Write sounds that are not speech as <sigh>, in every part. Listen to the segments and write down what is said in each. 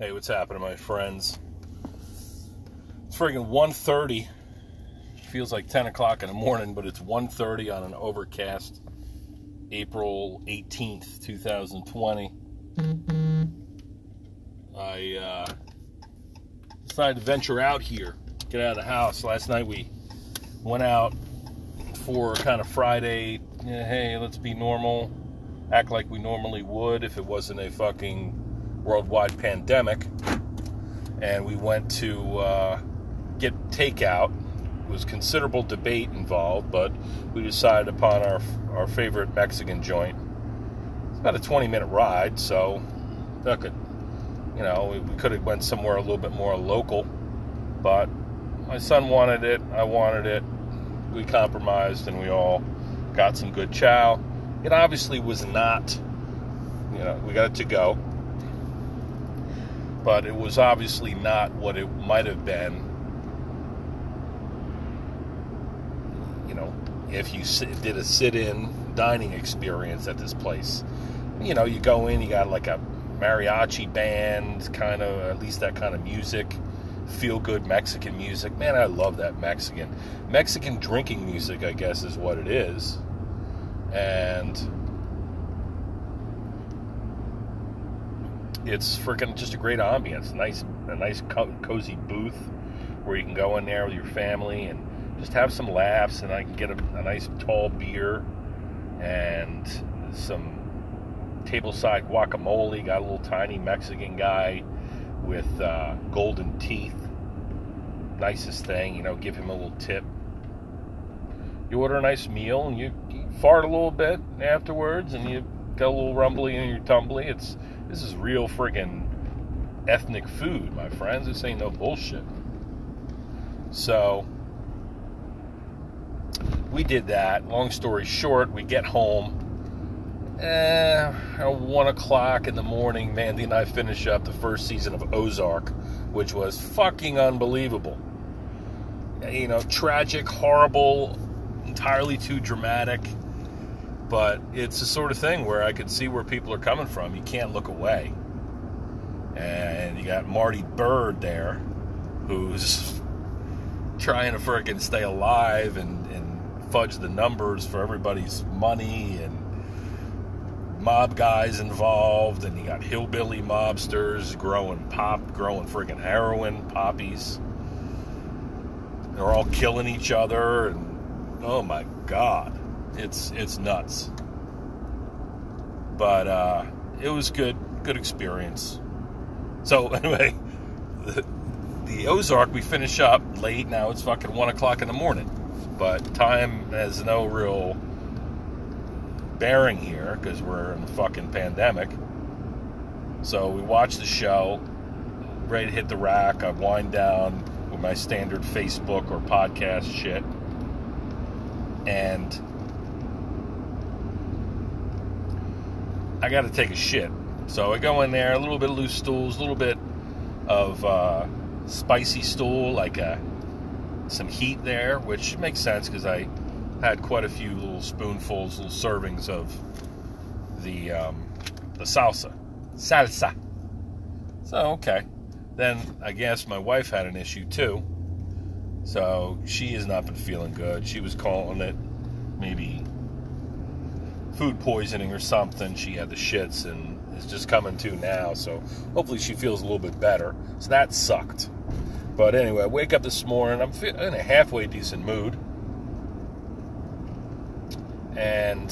Hey, what's happening, my friends? It's friggin' 1.30. Feels like 10 o'clock in the morning, but it's 1.30 on an overcast April 18th, 2020. I uh, decided to venture out here, get out of the house. Last night we went out for kind of Friday, yeah, hey, let's be normal, act like we normally would if it wasn't a fucking worldwide pandemic, and we went to uh, get takeout. It was considerable debate involved, but we decided upon our our favorite Mexican joint. It's about a 20 minute ride, so look, it, you know, we, we could have went somewhere a little bit more local, but my son wanted it, I wanted it. We compromised, and we all got some good chow. It obviously was not, you know, we got it to go but it was obviously not what it might have been. You know, if you did a sit-in dining experience at this place, you know, you go in, you got like a mariachi band, kind of at least that kind of music, feel good Mexican music. Man, I love that Mexican Mexican drinking music. I guess is what it is, and it's freaking just a great ambiance. Nice, a nice co- cozy booth where you can go in there with your family and just have some laughs. And I can get a, a nice tall beer and some tableside guacamole. Got a little tiny Mexican guy with uh, golden teeth. Nicest thing, you know. Give him a little tip. You order a nice meal and you, you fart a little bit afterwards, and you got a little rumbly in your tumbly. It's this is real friggin' ethnic food, my friends. This ain't no bullshit. So we did that. Long story short, we get home. Eh, one o'clock in the morning, Mandy and I finish up the first season of Ozark, which was fucking unbelievable. You know, tragic, horrible, entirely too dramatic but it's the sort of thing where I could see where people are coming from. You can't look away. And you got Marty Byrde there, who's trying to freaking stay alive and, and fudge the numbers for everybody's money and mob guys involved and you got hillbilly mobsters growing pop growing freaking heroin poppies they're all killing each other and oh my god it's it's nuts. But uh, it was good, good experience. So <laughs> anyway, the, the Ozark we finish up late. Now it's fucking one o'clock in the morning, but time has no real bearing here because we're in the fucking pandemic. So we watch the show, ready to hit the rack. I wind down with my standard Facebook or podcast shit, and I got to take a shit. So I go in there, a little bit of loose stools, a little bit of uh, spicy stool, like a, uh, some heat there, which makes sense because I had quite a few little spoonfuls, little servings of the um, the salsa, salsa. So okay, then I guess my wife had an issue too. So she has not been feeling good. She was calling it maybe food poisoning or something. She had the shits and is just coming to now. So hopefully she feels a little bit better. So that sucked. But anyway, I wake up this morning. I'm in a halfway decent mood. And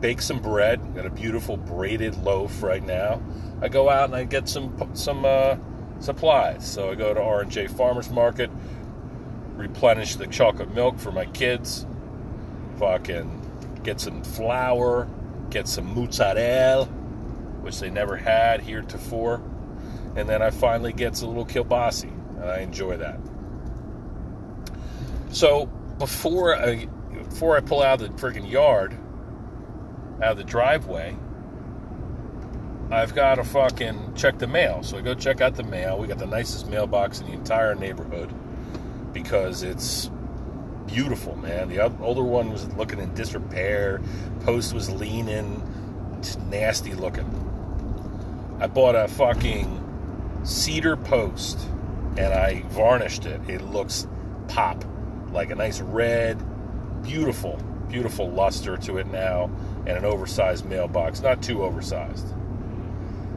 bake some bread. Got a beautiful braided loaf right now. I go out and I get some some uh, supplies. So I go to R&J Farmers Market, replenish the chocolate milk for my kids fucking get some flour, get some mozzarella, which they never had heretofore, and then I finally get a little kielbasa, and I enjoy that. So before I before I pull out of the friggin' yard, out of the driveway, I've got to fucking check the mail. So I go check out the mail. We got the nicest mailbox in the entire neighborhood because it's beautiful, man. The older one was looking in disrepair. Post was leaning, nasty looking. I bought a fucking cedar post and I varnished it. It looks pop, like a nice red, beautiful, beautiful luster to it now, and an oversized mailbox, not too oversized.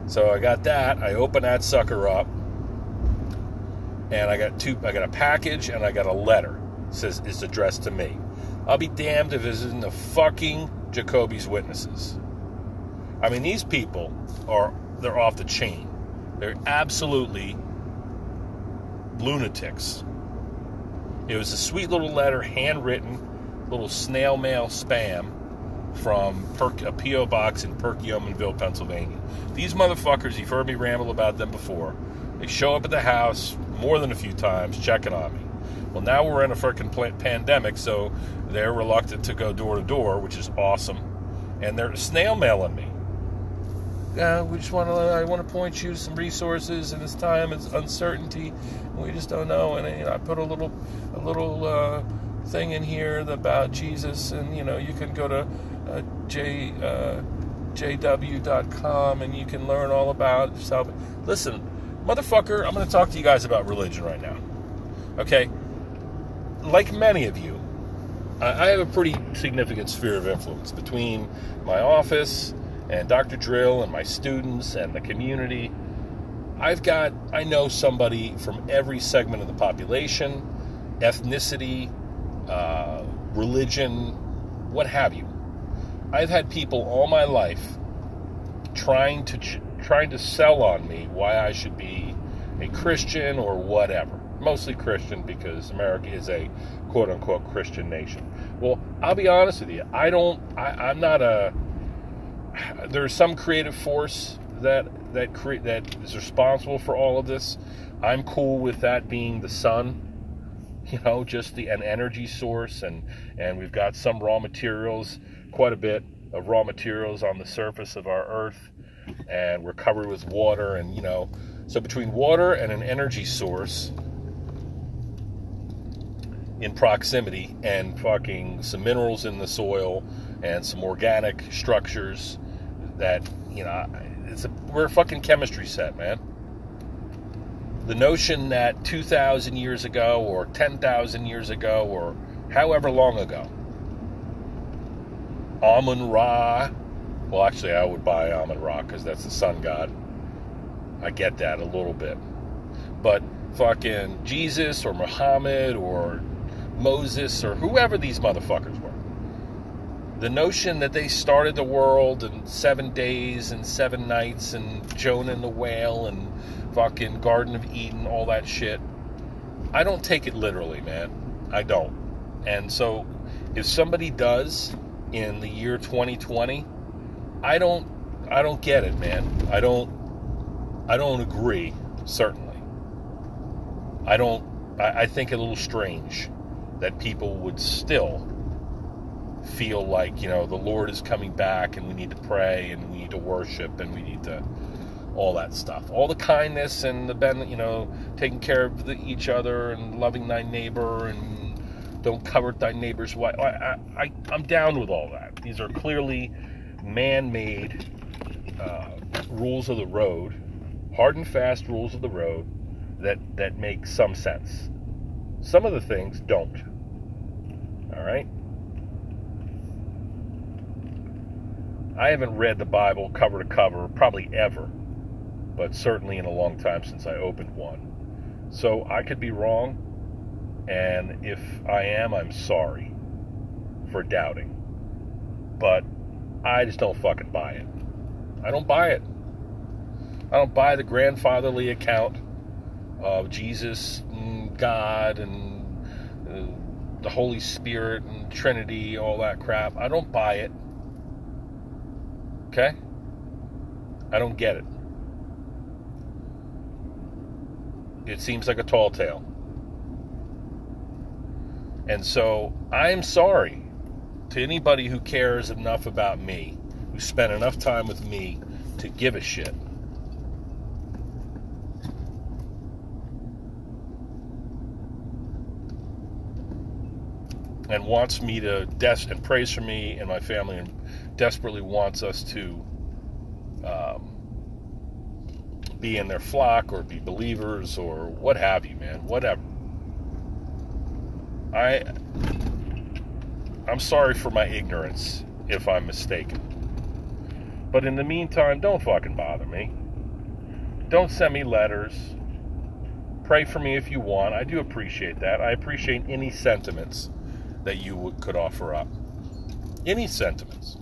So I got that. I open that sucker up, and I got two. I got a package and I got a letter. Says it's addressed to me. I'll be damned if it isn't the fucking Jehovah's Witnesses. I mean, these people are they're off the chain. They're absolutely lunatics. It was a sweet little letter, handwritten, little snail mail spam from per- a P.O. box in Perky Perkiomenville, Pennsylvania. These motherfuckers, you've heard me ramble about them before. They show up at the house more than a few times, checking on me. Well, now we're in a freaking pandemic, so they're reluctant to go door to door, which is awesome. And they're snail mailing me. Uh, we just want to. I want to point you to some resources in this time. It's uncertainty. and We just don't know. And you know, I put a little, a little uh, thing in here about Jesus, and you know, you can go to uh, j uh, jw.com and you can learn all about salvation. Listen, motherfucker, I'm going to talk to you guys about religion right now. Okay, like many of you, I have a pretty significant sphere of influence between my office and Dr. Drill and my students and the community. I've got, I know somebody from every segment of the population, ethnicity, uh, religion, what have you. I've had people all my life trying to trying to sell on me why I should be a Christian or whatever. Mostly Christian because America is a quote unquote Christian nation. Well, I'll be honest with you. I don't. I, I'm not a there's some creative force that that create that is responsible for all of this. I'm cool with that being the sun, you know, just the an energy source, and and we've got some raw materials, quite a bit of raw materials on the surface of our Earth, and we're covered with water, and you know, so between water and an energy source in proximity, and fucking some minerals in the soil, and some organic structures that you know it's a we're a fucking chemistry set, man. The notion that 2,000 years ago, or 10,000 years ago, or however long ago, Amun Ra. Well, actually, I would buy Amun Ra because that's the sun god. I get that a little bit, but fucking Jesus or Muhammad or Moses or whoever these motherfuckers were the notion that they started the world in seven days and seven nights and Jonah and the whale and fucking Garden of Eden, all that shit. I don't take it literally, man. I don't. And so if somebody does in the year 2020, I don't I don't get it, man. I don't I don't agree, certainly. I don't I, I think a little strange that people would still feel like you know the Lord is coming back and we need to pray and we need to worship and we need to all that stuff, all the kindness and the ben, you know, taking care of the, each other and loving thy neighbor and don't covet thy neighbor's wife. I, I, I'm down with all that. These are clearly man-made uh, rules of the road, hard and fast rules of the road that that make some sense. Some of the things don't. All right. I haven't read the Bible cover to cover, probably ever, but certainly in a long time since I opened one. So I could be wrong, and if I am, I'm sorry for doubting. But I just don't fucking buy it. I don't buy it. I don't buy the grandfatherly account of Jesus and God and uh, the Holy Spirit and Trinity, all that crap. I don't buy it. Okay? I don't get it. It seems like a tall tale. And so I'm sorry to anybody who cares enough about me, who spent enough time with me to give a shit. And wants me to des- and prays for me and my family and desperately wants us to um, be in their flock or be believers or what have you, man. Whatever. I I'm sorry for my ignorance if I'm mistaken. But in the meantime, don't fucking bother me. Don't send me letters. Pray for me if you want. I do appreciate that. I appreciate any sentiments that you could offer up. Any sentiments.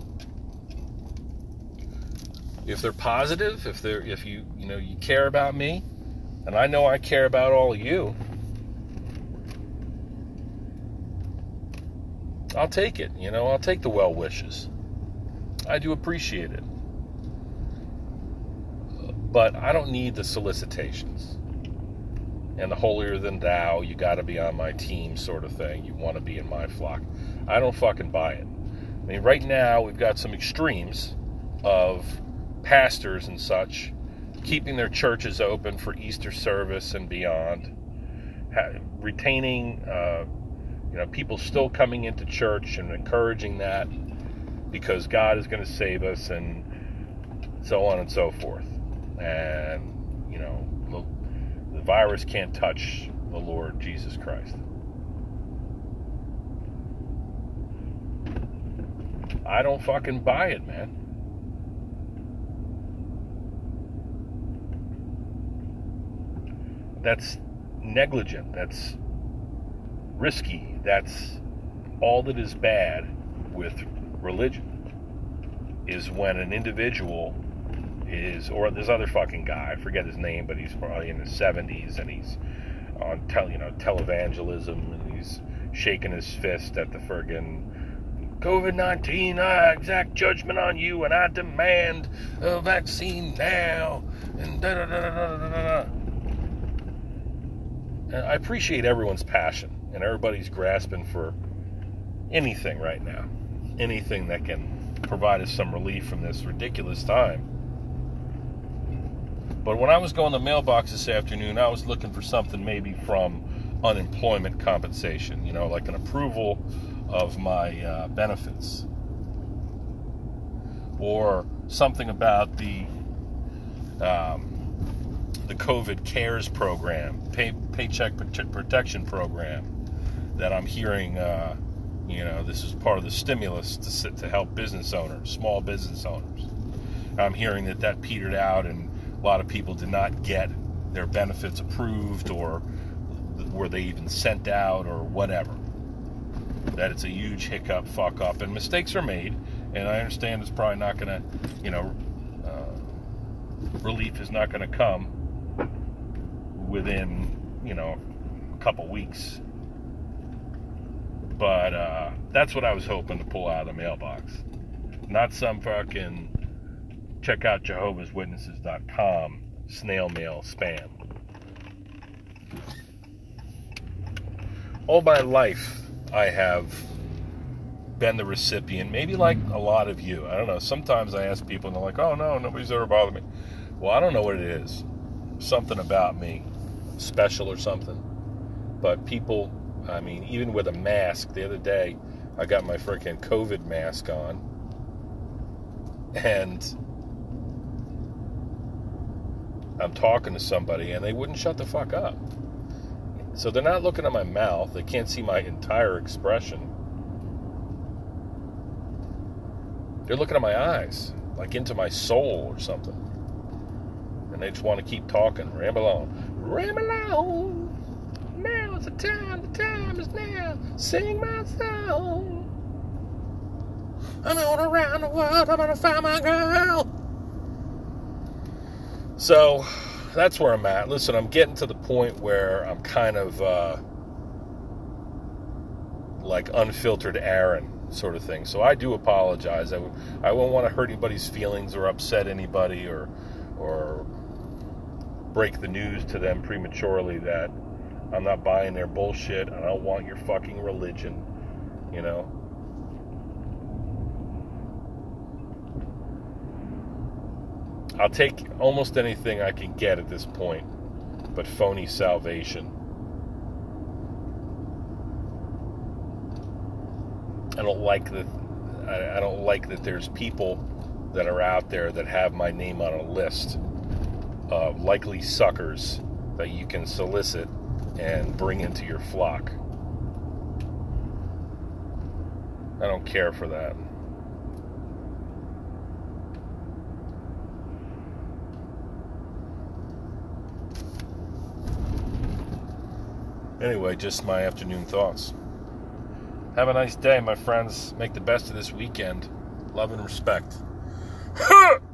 If they're positive, if they're if you you know you care about me, and I know I care about all of you, I'll take it. You know, I'll take the well wishes. I do appreciate it. But I don't need the solicitations and the holier than thou, you got to be on my team sort of thing. You want to be in my flock. I don't fucking buy it. I mean, right now we've got some extremes of pastors and such keeping their churches open for Easter service and beyond, retaining, uh, you know, people still coming into church and encouraging that because God is going to save us and so on and so forth. And, the virus can't touch the Lord Jesus Christ. I don't fucking buy it, man. That's negligent. That's risky. That's all that is bad with religion is when an individual is, or this other fucking guy, I forget his name, but he's probably in his 70s and he's on tel, you know, televangelism and he's shaking his fist at the friggin' COVID 19, I exact judgment on you and I demand a vaccine now. And da da da da da da da. I appreciate everyone's passion and everybody's grasping for anything right now. Anything that can provide us some relief from this ridiculous time. But when I was going to the mailbox this afternoon, I was looking for something maybe from unemployment compensation, you know, like an approval of my uh, benefits. Or something about the um, the COVID CARES program, pay, Paycheck Protection Program, that I'm hearing. Uh, you know, this is part of the stimulus to to help business owners, small business owners. I'm hearing that that petered out and a lot of people did not get their benefits approved or were they even sent out or whatever. That it's a huge hiccup, fuck up, and mistakes are made. And I understand it's probably not going to, you know, uh, relief is not going to come within, you know, a couple weeks. But uh, that's what I was hoping to pull out of the mailbox. Not some fucking check out Jehovah's jehovahswitnesses.com snail mail spam. All my life i have been the recipient maybe like a lot of you. I don't know. Sometimes i ask people and they're like oh no nobody's ever bothered me. Well i don't know what it is. Something about me special or something. But people i mean even with a mask the other day i got my freaking covid mask on. And I'm talking to somebody and they wouldn't shut the fuck up. So they're not looking at my mouth, they can't see my entire expression. They're looking at my eyes, like into my soul or something. And they just want to keep talking, ramble on. Ramble on! Now is the time, the time is now. Sing my song. I'm going around the world, I'm gonna find my girl. So that's where I'm at. Listen, I'm getting to the point where I'm kind of uh, like unfiltered Aaron sort of thing. So I do apologize. I won't want to hurt anybody's feelings or upset anybody or or break the news to them prematurely that I'm not buying their bullshit. I don't want your fucking religion, you know. I'll take almost anything I can get at this point, but phony salvation. I don't like that. I don't like that there's people that are out there that have my name on a list uh, likely suckers that you can solicit and bring into your flock. I don't care for that. Anyway, just my afternoon thoughts. Have a nice day, my friends. Make the best of this weekend. Love and respect. <laughs>